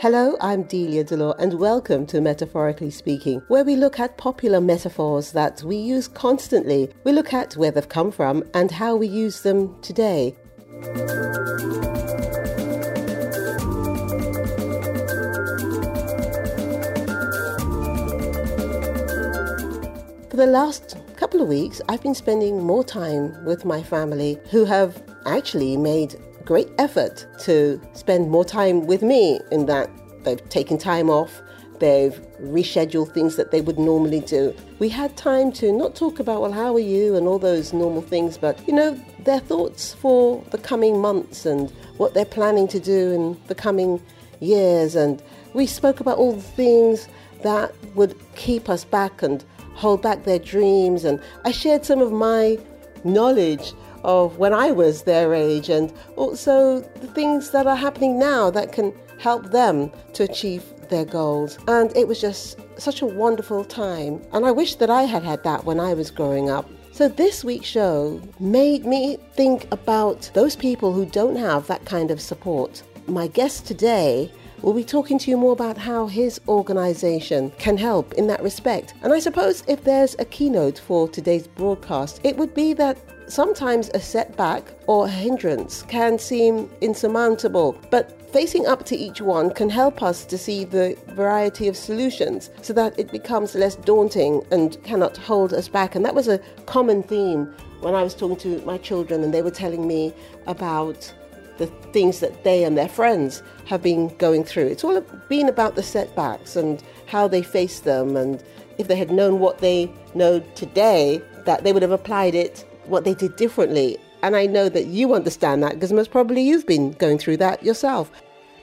Hello, I'm Delia Delore, and welcome to Metaphorically Speaking, where we look at popular metaphors that we use constantly. We look at where they've come from and how we use them today. For the last couple of weeks, I've been spending more time with my family who have actually made great effort to spend more time with me in that they've taken time off, they've rescheduled things that they would normally do. We had time to not talk about, well, how are you and all those normal things, but, you know, their thoughts for the coming months and what they're planning to do in the coming years. And we spoke about all the things that would keep us back and hold back their dreams. And I shared some of my knowledge of when I was their age and also the things that are happening now that can help them to achieve their goals. And it was just such a wonderful time. And I wish that I had had that when I was growing up. So, this week's show made me think about those people who don't have that kind of support. My guest today We'll be talking to you more about how his organization can help in that respect. And I suppose if there's a keynote for today's broadcast, it would be that sometimes a setback or a hindrance can seem insurmountable, but facing up to each one can help us to see the variety of solutions so that it becomes less daunting and cannot hold us back. And that was a common theme when I was talking to my children and they were telling me about the things that they and their friends have been going through. It's all been about the setbacks and how they face them, and if they had known what they know today, that they would have applied it, what they did differently. And I know that you understand that because most probably you've been going through that yourself.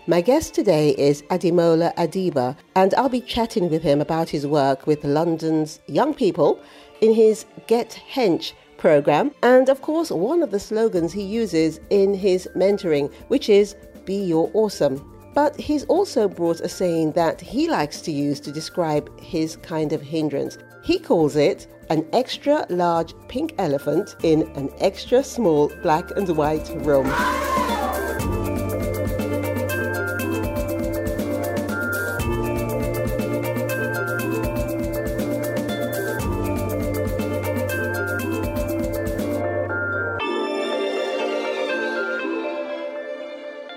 My guest today is Ademola Adiba, and I'll be chatting with him about his work with London's young people in his Get Hench program. And of course, one of the slogans he uses in his mentoring, which is Be Your Awesome. But he's also brought a saying that he likes to use to describe his kind of hindrance. He calls it an extra large pink elephant in an extra small black and white room.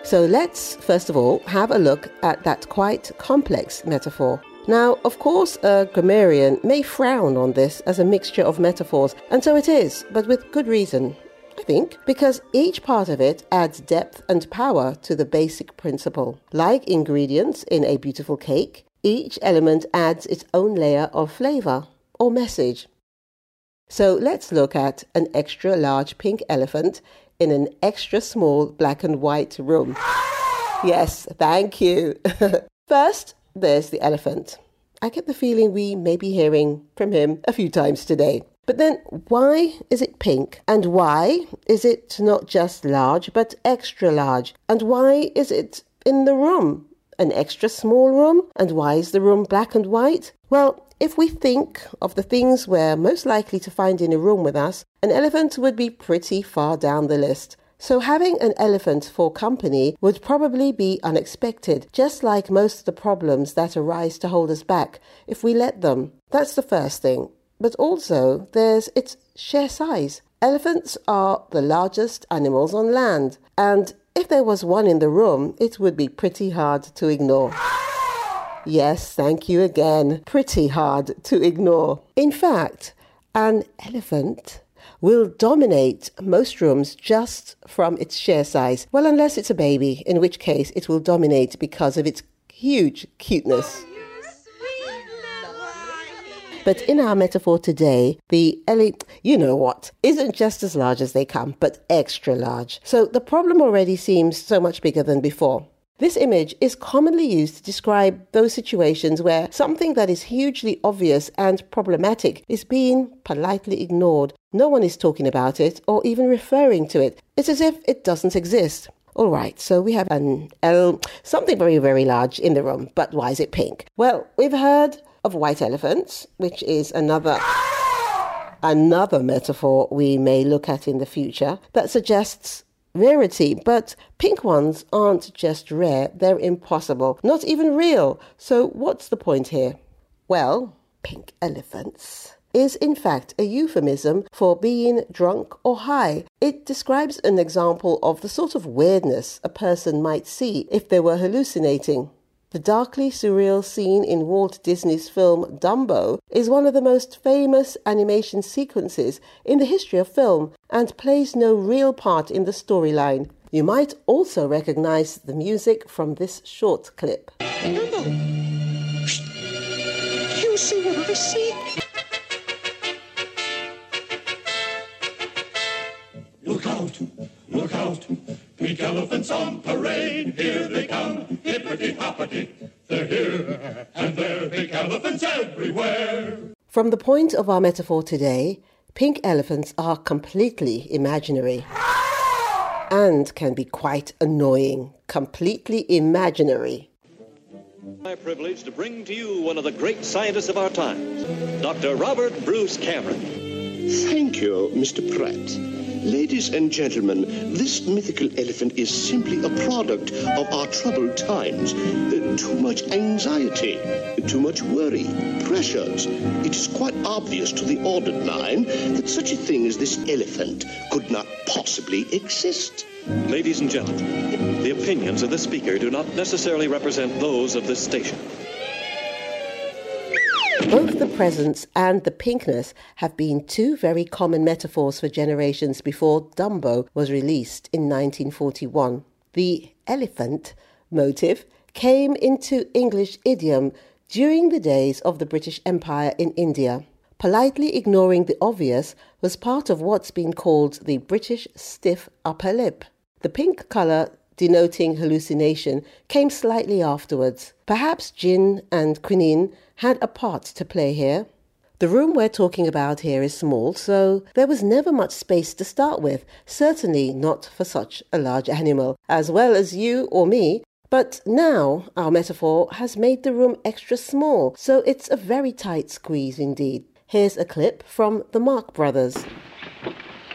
So let's first of all have a look at that quite complex metaphor. Now, of course, a grammarian may frown on this as a mixture of metaphors, and so it is, but with good reason. I think, because each part of it adds depth and power to the basic principle. Like ingredients in a beautiful cake, each element adds its own layer of flavor or message. So let's look at an extra large pink elephant in an extra small black and white room. Yes, thank you. First, there's the elephant. I get the feeling we may be hearing from him a few times today. But then, why is it pink? And why is it not just large, but extra large? And why is it in the room? An extra small room? And why is the room black and white? Well, if we think of the things we're most likely to find in a room with us, an elephant would be pretty far down the list. So, having an elephant for company would probably be unexpected, just like most of the problems that arise to hold us back if we let them. That's the first thing. But also, there's its sheer size. Elephants are the largest animals on land, and if there was one in the room, it would be pretty hard to ignore. Yes, thank you again. Pretty hard to ignore. In fact, an elephant will dominate most rooms just from its sheer size. Well, unless it's a baby, in which case it will dominate because of its huge cuteness. But in our metaphor today, the ele, you know what, isn't just as large as they come, but extra large. So the problem already seems so much bigger than before. This image is commonly used to describe those situations where something that is hugely obvious and problematic is being politely ignored. No one is talking about it or even referring to it. It's as if it doesn't exist. All right, so we have an L, something very, very large in the room, but why is it pink? Well, we've heard of white elephants, which is another another metaphor we may look at in the future that suggests rarity, but pink ones aren't just rare, they're impossible, not even real. So, what's the point here? Well, pink elephants is in fact a euphemism for being drunk or high. It describes an example of the sort of weirdness a person might see if they were hallucinating. The darkly surreal scene in Walt Disney's film Dumbo is one of the most famous animation sequences in the history of film and plays no real part in the storyline. You might also recognize the music from this short clip. Dumbo! You see what I see? Look out! Look out! Pink elephants on parade, here they come, hippity hoppity. They're here and there, pink elephants everywhere. From the point of our metaphor today, pink elephants are completely imaginary and can be quite annoying. Completely imaginary. My privilege to bring to you one of the great scientists of our times, Dr. Robert Bruce Cameron. Thank you, Mr. Pratt. Ladies and gentlemen, this mythical elephant is simply a product of our troubled times. Uh, too much anxiety, too much worry, pressures. It is quite obvious to the ordered mind that such a thing as this elephant could not possibly exist. Ladies and gentlemen, the opinions of the speaker do not necessarily represent those of this station. Presence and the pinkness have been two very common metaphors for generations before Dumbo was released in 1941. The elephant motive came into English idiom during the days of the British Empire in India. Politely ignoring the obvious was part of what's been called the British stiff upper lip. The pink colour denoting hallucination came slightly afterwards. Perhaps gin and quinine had a part to play here. The room we're talking about here is small, so there was never much space to start with, certainly not for such a large animal, as well as you or me. But now our metaphor has made the room extra small, so it's a very tight squeeze indeed. Here's a clip from the Marx Brothers.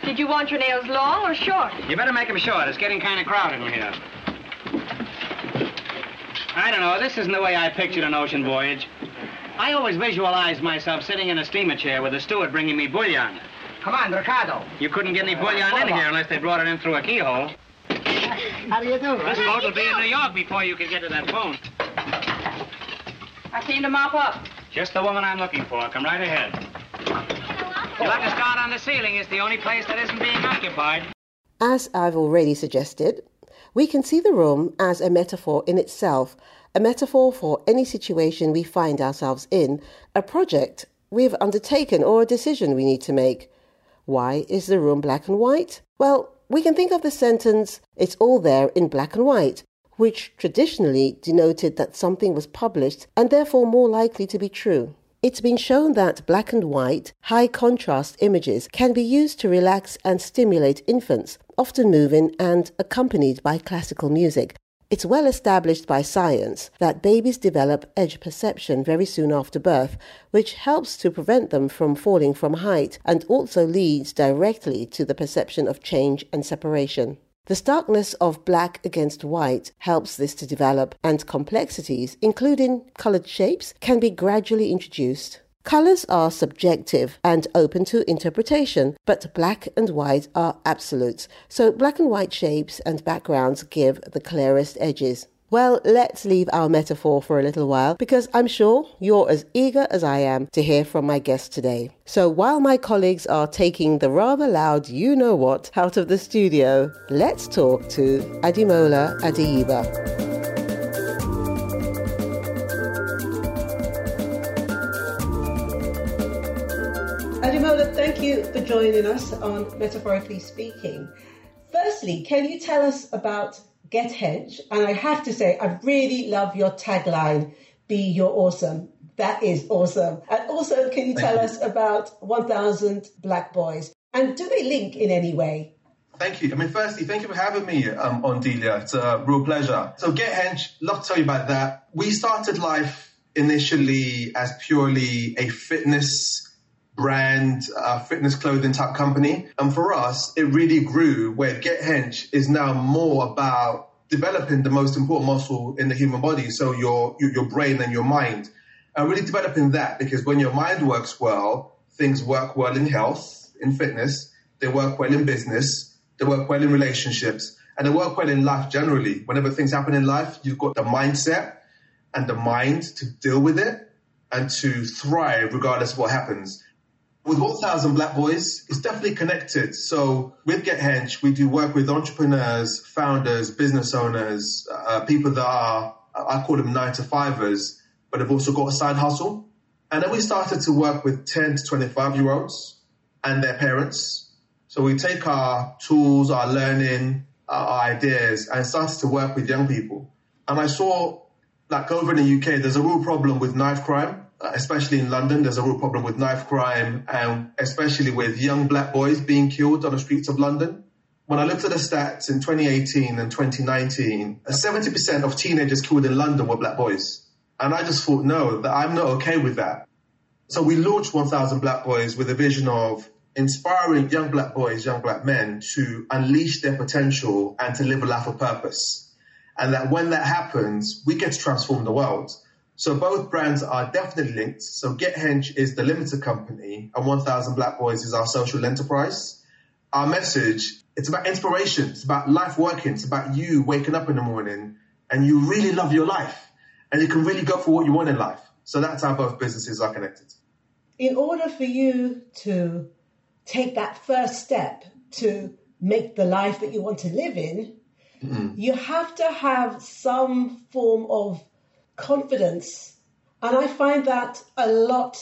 Did you want your nails long or short? You better make them short. It's getting kind of crowded in here. I don't know. This isn't the way I pictured an ocean voyage. I always visualized myself sitting in a steamer chair with a steward bringing me bouillon. Come on, Ricardo. You couldn't get any uh, bouillon in here unless they brought it in through a keyhole. How do you do? This boat will be in New York before you can get to that phone. I came to mop up. Just the woman I'm looking for. Come right ahead. You'll have to start on the ceiling. It's the only place that isn't being occupied. As I've already suggested, we can see the room as a metaphor in itself, a metaphor for any situation we find ourselves in, a project we've undertaken, or a decision we need to make. Why is the room black and white? Well, we can think of the sentence, it's all there in black and white, which traditionally denoted that something was published and therefore more likely to be true. It's been shown that black and white, high contrast images can be used to relax and stimulate infants, often moving and accompanied by classical music. It's well established by science that babies develop edge perception very soon after birth, which helps to prevent them from falling from height and also leads directly to the perception of change and separation. The starkness of black against white helps this to develop, and complexities, including colored shapes, can be gradually introduced. Colors are subjective and open to interpretation, but black and white are absolute. So, black and white shapes and backgrounds give the clearest edges. Well, let's leave our metaphor for a little while because I'm sure you're as eager as I am to hear from my guest today. So while my colleagues are taking the rather loud you know what out of the studio, let's talk to Ademola Adeyiba. Ademola, thank you for joining us on Metaphorically Speaking. Firstly, can you tell us about Get Hench. And I have to say, I really love your tagline, Be Your Awesome. That is awesome. And also, can you tell us about 1000 Black Boys? And do they link in any way? Thank you. I mean, firstly, thank you for having me um, on Delia. It's a real pleasure. So, Get Hench, love to tell you about that. We started life initially as purely a fitness brand, uh, fitness clothing type company. And for us, it really grew where Get Hench is now more about developing the most important muscle in the human body. So your, your, your brain and your mind and really developing that because when your mind works well, things work well in health, in fitness, they work well in business, they work well in relationships, and they work well in life generally. Whenever things happen in life, you've got the mindset and the mind to deal with it and to thrive regardless of what happens. With 1000 Black Boys, it's definitely connected. So with Get Hench, we do work with entrepreneurs, founders, business owners, uh, people that are, I call them nine to fivers, but have also got a side hustle. And then we started to work with 10 to 25 year olds and their parents. So we take our tools, our learning, our ideas and started to work with young people. And I saw like over in the UK, there's a real problem with knife crime Uh, especially in London, there's a real problem with knife crime and especially with young black boys being killed on the streets of London. When I looked at the stats in 2018 and 2019, 70% uh, of teenagers killed in London were black boys. And I just thought, no, that I'm not okay with that. So we launched 1000 Black Boys with a vision of inspiring young black boys, young black men to unleash their potential and to live a life of purpose. And that when that happens, we get to transform the world. So both brands are definitely linked. So Get Hench is the limited company and 1000 Black Boys is our social enterprise. Our message, it's about inspiration. It's about life working. It's about you waking up in the morning and you really love your life and you can really go for what you want in life. So that's how both businesses are connected. In order for you to take that first step to make the life that you want to live in, mm-hmm. you have to have some form of confidence. And I find that a lot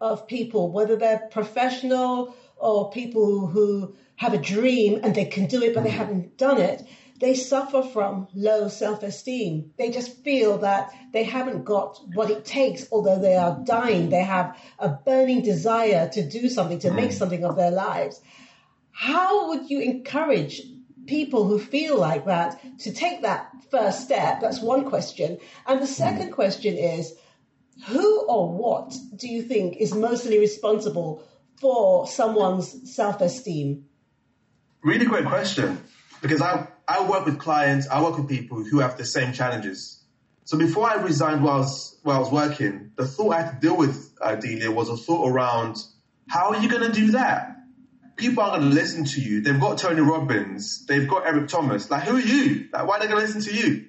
of people, whether they're professional or people who have a dream and they can do it but they mm. haven't done it, they suffer from low self esteem. They just feel that they haven't got what it takes, although they are dying. They have a burning desire to do something, to make mm. something of their lives. How would you encourage people who feel like that to take that first step? That's one question. And the second question is who or what do you think is mostly responsible for someone's self esteem? Really great question because I, I work with clients, I work with people who have the same challenges. So before I resigned while I was, while I was working, the thought I had to deal with, Delia, was a thought around how are you going to do that? People aren't going to listen to you. They've got Tony Robbins. They've got Eric Thomas. Like, who are you? Like, why are they going to listen to you?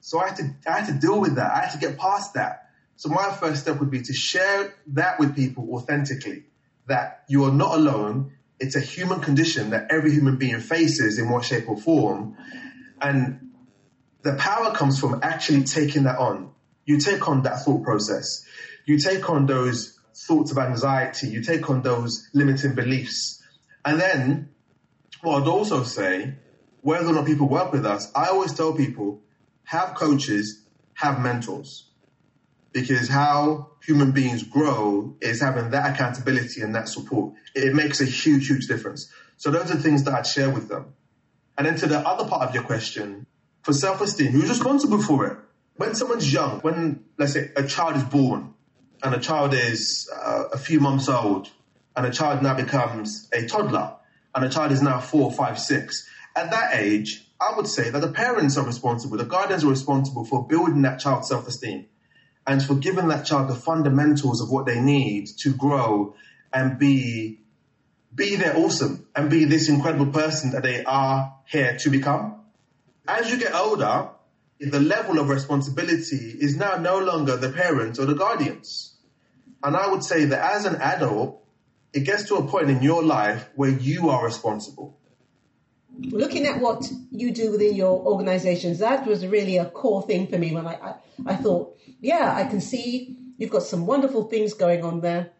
So I had to, I had to deal with that. I had to get past that. So my first step would be to share that with people authentically, that you are not alone. It's a human condition that every human being faces in one shape or form. And the power comes from actually taking that on. You take on that thought process. You take on those thoughts of anxiety. You take on those limiting beliefs and then what I'd also say, whether or not people work with us, I always tell people have coaches, have mentors. Because how human beings grow is having that accountability and that support. It makes a huge, huge difference. So those are things that I'd share with them. And then to the other part of your question, for self-esteem, who's responsible for it? When someone's young, when, let's say, a child is born and a child is uh, a few months old and a child now becomes a toddler and a child is now four, five, six. At that age, I would say that the parents are responsible, the guardians are responsible for building that child's self esteem and for giving that child the fundamentals of what they need to grow and be be their awesome and be this incredible person that they are here to become. As you get older, the level of responsibility is now no longer the parents or the guardians. And I would say that as an adult, it gets to a point in your life where you are responsible. Looking at what you do within your organizations, that was really a core thing for me when I, I, I thought, yeah, I can see you've got some wonderful things going on there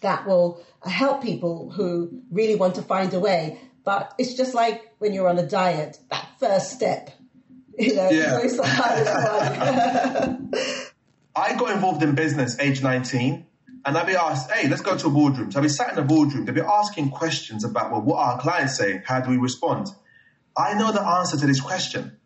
that will help people who really want to find a way. But it's just like when you're on a diet, that first step, you know, yeah. it's the hardest one. I got involved in business age 19 and I'll be asked, hey, let's go to a boardroom. So I'll be sat in a boardroom. They'll be asking questions about, well, what are our clients saying? How do we respond? I know the answer to this question,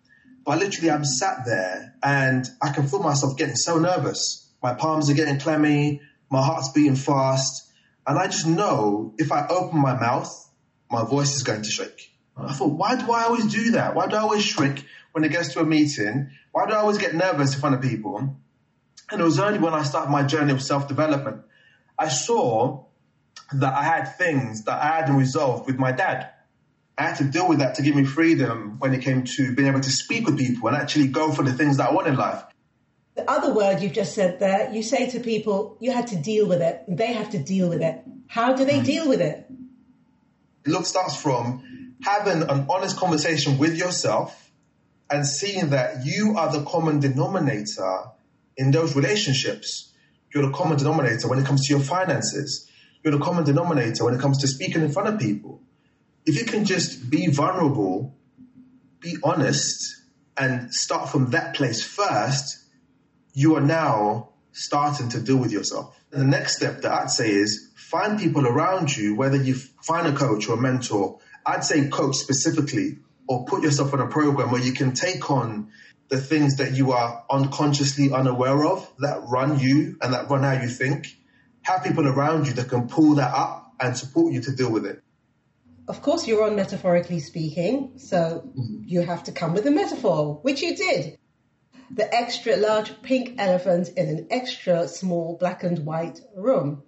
but literally I'm sat there and I can feel myself getting so nervous. My palms are getting clammy. My heart's beating fast. And I just know if I open my mouth, my voice is going to shake. I thought, why do I always do that? Why do I always shrink when it gets to a meeting? Why do I always get nervous in front of people? And it was only when I started my journey of self development, I saw that I had things that I hadn't resolved with my dad. I had to deal with that to give me freedom when it came to being able to speak with people and actually go for the things that I want in life. The other word you've just said there, you say to people, you had to deal with it, and they have to deal with it. How do they mm. deal with it? It look starts from having an honest conversation with yourself and seeing that you are the common denominator in those relationships. You're the common denominator when it comes to your finances. You're the common denominator when it comes to speaking in front of people. If you can just be vulnerable, be honest, and start from that place first, you are now starting to deal with yourself. And the next step that I'd say is find people around you, whether you find a coach or a mentor, I'd say coach specifically, or put yourself on a program where you can take on the things that you are unconsciously unaware of that run you and that run how you think. Have people around you that can pull that up and support you to deal with it. Of course, you're on metaphorically speaking, so mm-hmm. you have to come with a metaphor, which you did the extra large pink elephant in an extra small black and white room.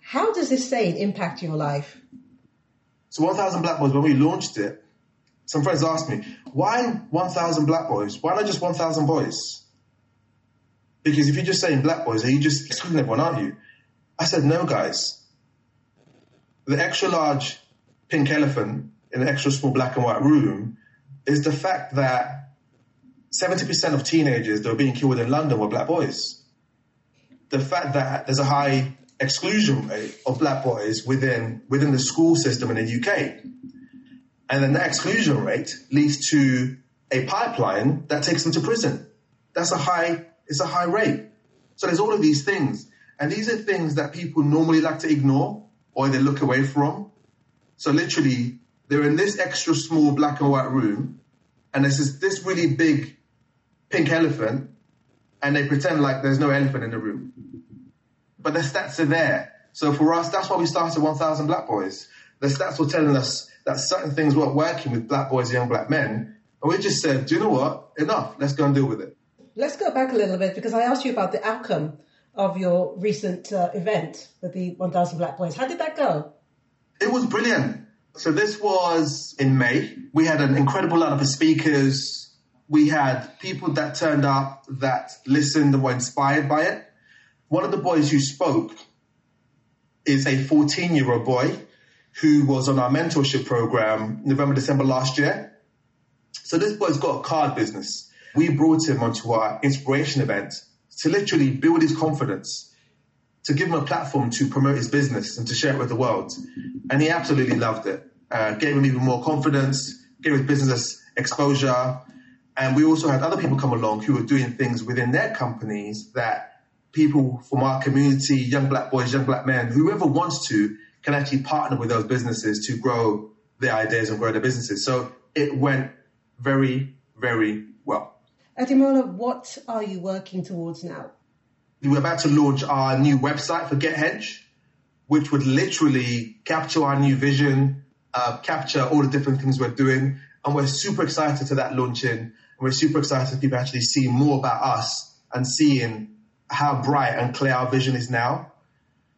How does this saying impact your life? So 1,000 Black Boys, when we launched it, some friends asked me, why 1,000 black boys? Why not just 1,000 boys? Because if you're just saying black boys, are you just excluding everyone, aren't you? I said, no, guys. The extra large pink elephant in an extra small black and white room is the fact that 70% of teenagers that were being killed in London were black boys. The fact that there's a high exclusion rate of black boys within, within the school system in the UK. And then that exclusion rate leads to a pipeline that takes them to prison. That's a high, it's a high rate. So there's all of these things. And these are things that people normally like to ignore or they look away from. So literally, they're in this extra small black and white room, and this is this really big pink elephant and they pretend like there's no elephant in the room. But the stats are there. So for us, that's why we started 1,000 Black Boys. The stats were telling us that certain things weren't working with black boys and young black men. And we just said, do you know what? Enough. Let's go and deal with it. Let's go back a little bit because I asked you about the outcome of your recent uh, event with the 1,000 Black Boys. How did that go? It was brilliant. So this was in May. We had an incredible lineup of speakers, we had people that turned up that listened and were inspired by it. One of the boys who spoke is a 14 year old boy who was on our mentorship program November, December last year. So this boy's got a card business. We brought him onto our inspiration event to literally build his confidence, to give him a platform to promote his business and to share it with the world. And he absolutely loved it. Uh, gave him even more confidence, gave his business exposure, and we also had other people come along who were doing things within their companies that people from our community, young black boys, young black men, whoever wants to, can actually partner with those businesses to grow their ideas and grow their businesses. So it went very, very well. Ademola, what are you working towards now? We're about to launch our new website for GetHench, which would literally capture our new vision, uh, capture all the different things we're doing. And we're super excited to that launching we're super excited to people actually see more about us and seeing how bright and clear our vision is now.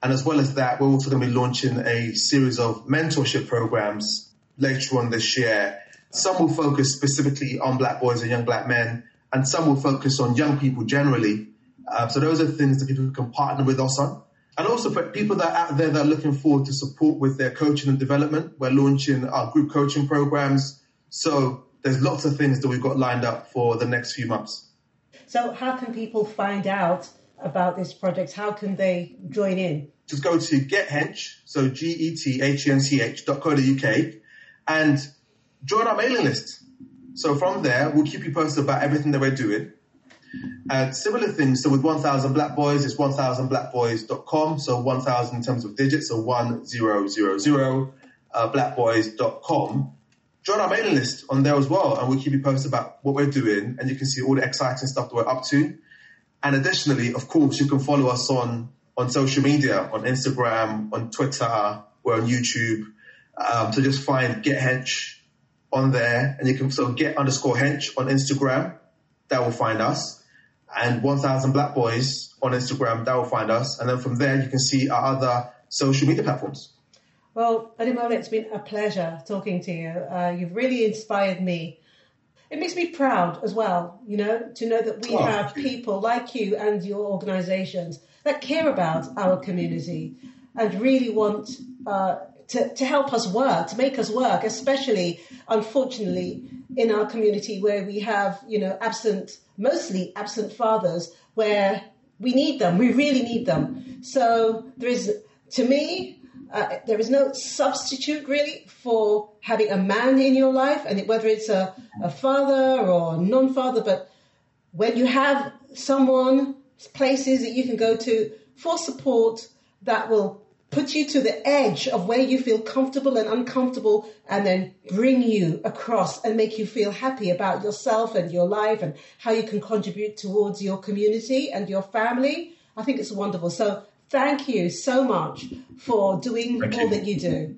And as well as that, we're also going to be launching a series of mentorship programs later on this year. Some will focus specifically on black boys and young black men, and some will focus on young people generally. Uh, so those are things that people can partner with us on. And also for people that are out there that are looking forward to support with their coaching and development, we're launching our group coaching programs. So there's lots of things that we've got lined up for the next few months. So, how can people find out about this project? How can they join in? Just go to GetHench, so G E T H E N C H dot co UK, and join our mailing list. So from there, we'll keep you posted about everything that we're doing. And similar things. So with 1,000 Black Boys, it's 1000blackboys.com. So 1,000 in terms of digits, so 1000 uh, blackboys.com join our mailing list on there as well, and we'll keep you posted about what we're doing, and you can see all the exciting stuff that we're up to. And additionally, of course, you can follow us on on social media, on Instagram, on Twitter, we're on YouTube. Um, so just find Get Hench on there, and you can so Get underscore Hench on Instagram. That will find us, and 1,000 Black Boys on Instagram. That will find us, and then from there you can see our other social media platforms. Well, Ademola, it's been a pleasure talking to you. Uh, you've really inspired me. It makes me proud as well, you know, to know that we Oh, have people like you and your organisations that care about our community and really want uh, to, to help us work, to make us work, especially, unfortunately, in our community where we have, you know, absent, mostly absent fathers, where we need them, we really need them. So there is, to me, uh, there is no substitute really for having a man in your life, and whether it's a, a father or non-father, but when you have someone, places that you can go to for support that will put you to the edge of where you feel comfortable and uncomfortable and then bring you across and make you feel happy about yourself and your life and how you can contribute towards your community and your family. I think it's wonderful. So thank you so much for doing Thank all you. that you do.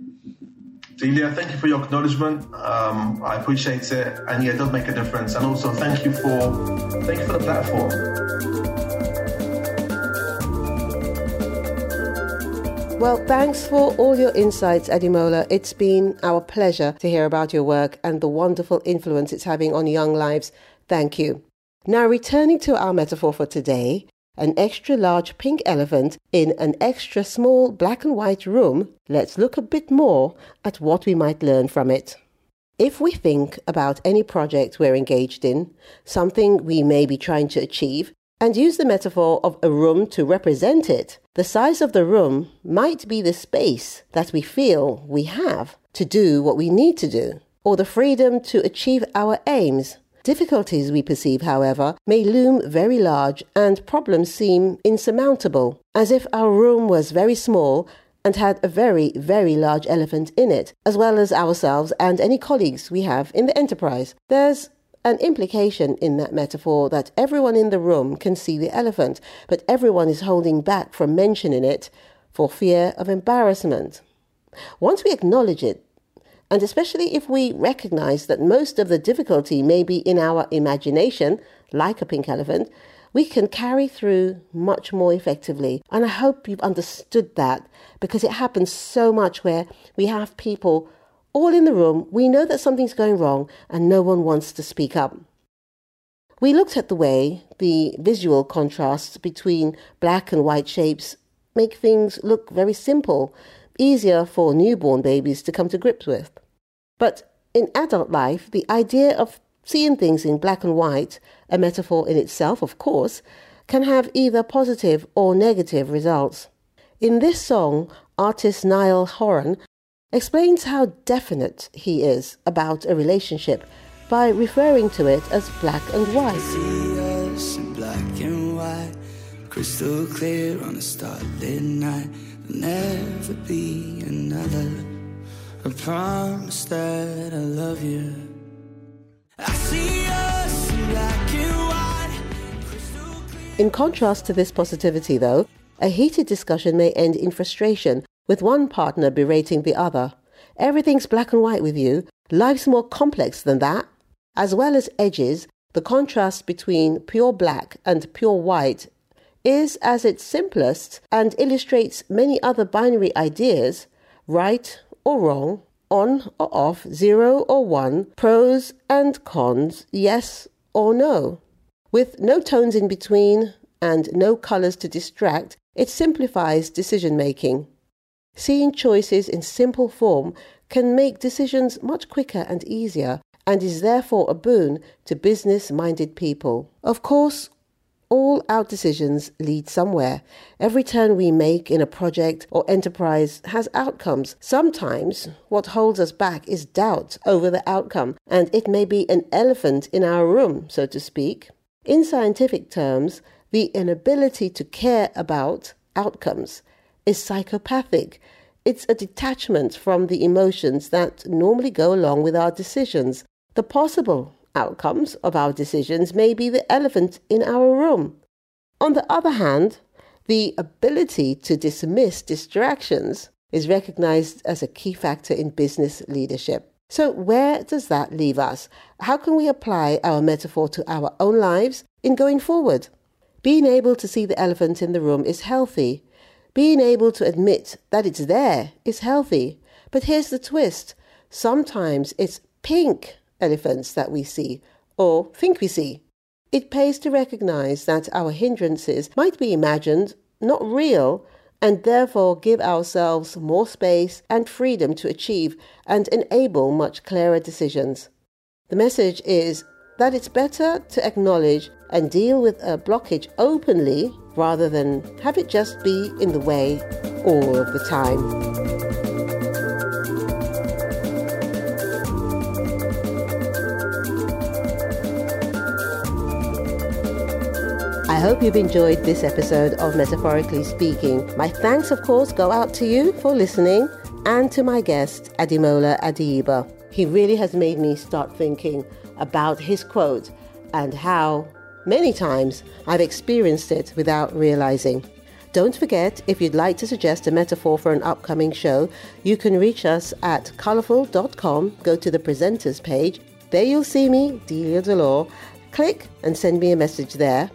Delia, thank you for your acknowledgement. Um, I appreciate it, and yeah, it does make a difference. And also, thank you for thank you for the platform. Well, thanks for all your insights, Ademola. It's been our pleasure to hear about your work and the wonderful influence it's having on young lives. Thank you. Now, returning to our metaphor for today, an extra large pink elephant in an extra small black and white room, let's look a bit more at what we might learn from it. If we think about any project we're engaged in, something we may be trying to achieve, and use the metaphor of a room to represent it, the size of the room might be the space that we feel we have to do what we need to do, or the freedom to achieve our aims. Difficulties we perceive, however, may loom very large and problems seem insurmountable, as if our room was very small and had a very, very large elephant in it, as well as ourselves and any colleagues we have in the enterprise. There's an implication in that metaphor that everyone in the room can see the elephant, but everyone is holding back from mentioning it for fear of embarrassment. Once we acknowledge it, and especially if we recognize that most of the difficulty may be in our imagination, like a pink elephant, we can carry through much more effectively. And I hope you've understood that because it happens so much where we have people all in the room, we know that something's going wrong, and no one wants to speak up. We looked at the way the visual contrasts between black and white shapes make things look very simple, easier for newborn babies to come to grips with. But in adult life, the idea of seeing things in black and white, a metaphor in itself, of course, can have either positive or negative results. In this song, artist Niall Horan explains how definite he is about a relationship by referring to it as black and white. See us in black and white, crystal clear on a starlit night. There'll never be another. I promise that I love you. I see us in black and white. In contrast to this positivity, though, a heated discussion may end in frustration, with one partner berating the other. Everything's black and white with you. Life's more complex than that. As well as edges, the contrast between pure black and pure white is as its simplest and illustrates many other binary ideas right or wrong, on or off, zero or one, pros and cons, yes or no. With no tones in between and no colors to distract, it simplifies decision making. Seeing choices in simple form can make decisions much quicker and easier and is therefore a boon to business minded people. Of course, all our decisions lead somewhere. Every turn we make in a project or enterprise has outcomes. Sometimes what holds us back is doubt over the outcome, and it may be an elephant in our room, so to speak. In scientific terms, the inability to care about outcomes is psychopathic. It's a detachment from the emotions that normally go along with our decisions. The possible outcomes of our decisions may be the elephant in our room. On the other hand, The ability to dismiss distractions is recognized as a key factor in business leadership. So, where does that leave us? How can we apply our metaphor to our own lives in going forward? Being able to see the elephant in the room is healthy. Being able to admit that it's there is healthy. But here's the twist sometimes it's pink elephants that we see or think we see. It pays to recognize that our hindrances might be imagined, not real, and therefore give ourselves more space and freedom to achieve and enable much clearer decisions. The message is that it's better to acknowledge and deal with a blockage openly rather than have it just be in the way all of the time. I hope you've enjoyed this episode of Metaphorically Speaking. My thanks, of course, go out to you for listening and to my guest, Ademola Adeiba. He really has made me start thinking about his quote and how many times I've experienced it without realizing. Don't forget, if you'd like to suggest a metaphor for an upcoming show, you can reach us at colourful.com. Go to the presenters page. There you'll see me, Delia Delore. Click and send me a message there.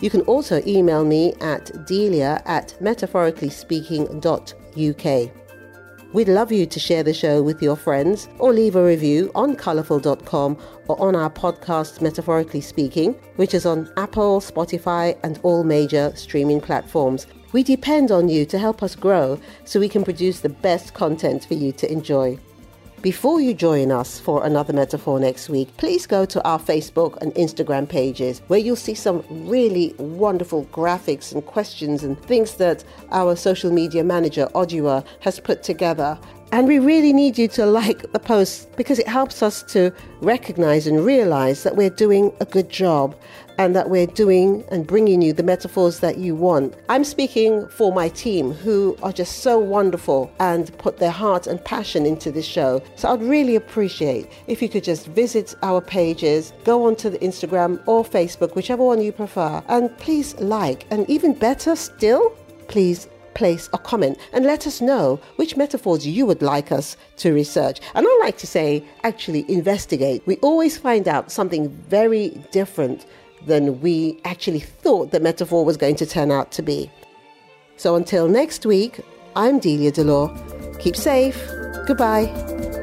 You can also email me at delia at metaphoricallyspeaking.uk. We'd love you to share the show with your friends or leave a review on colourful.com or on our podcast Metaphorically Speaking, which is on Apple, Spotify, and all major streaming platforms. We depend on you to help us grow so we can produce the best content for you to enjoy. Before you join us for another metaphor next week, please go to our Facebook and Instagram pages where you'll see some really wonderful graphics and questions and things that our social media manager, Odua, has put together. And we really need you to like the posts because it helps us to recognize and realize that we're doing a good job and that we're doing and bringing you the metaphors that you want. I'm speaking for my team who are just so wonderful and put their heart and passion into this show. So I'd really appreciate if you could just visit our pages, go onto the Instagram or Facebook, whichever one you prefer, and please like, and even better still, please place a comment and let us know which metaphors you would like us to research. And I like to say, actually, investigate. We always find out something very different than we actually thought the metaphor was going to turn out to be. So until next week, I'm Delia Delore. Keep safe. Goodbye.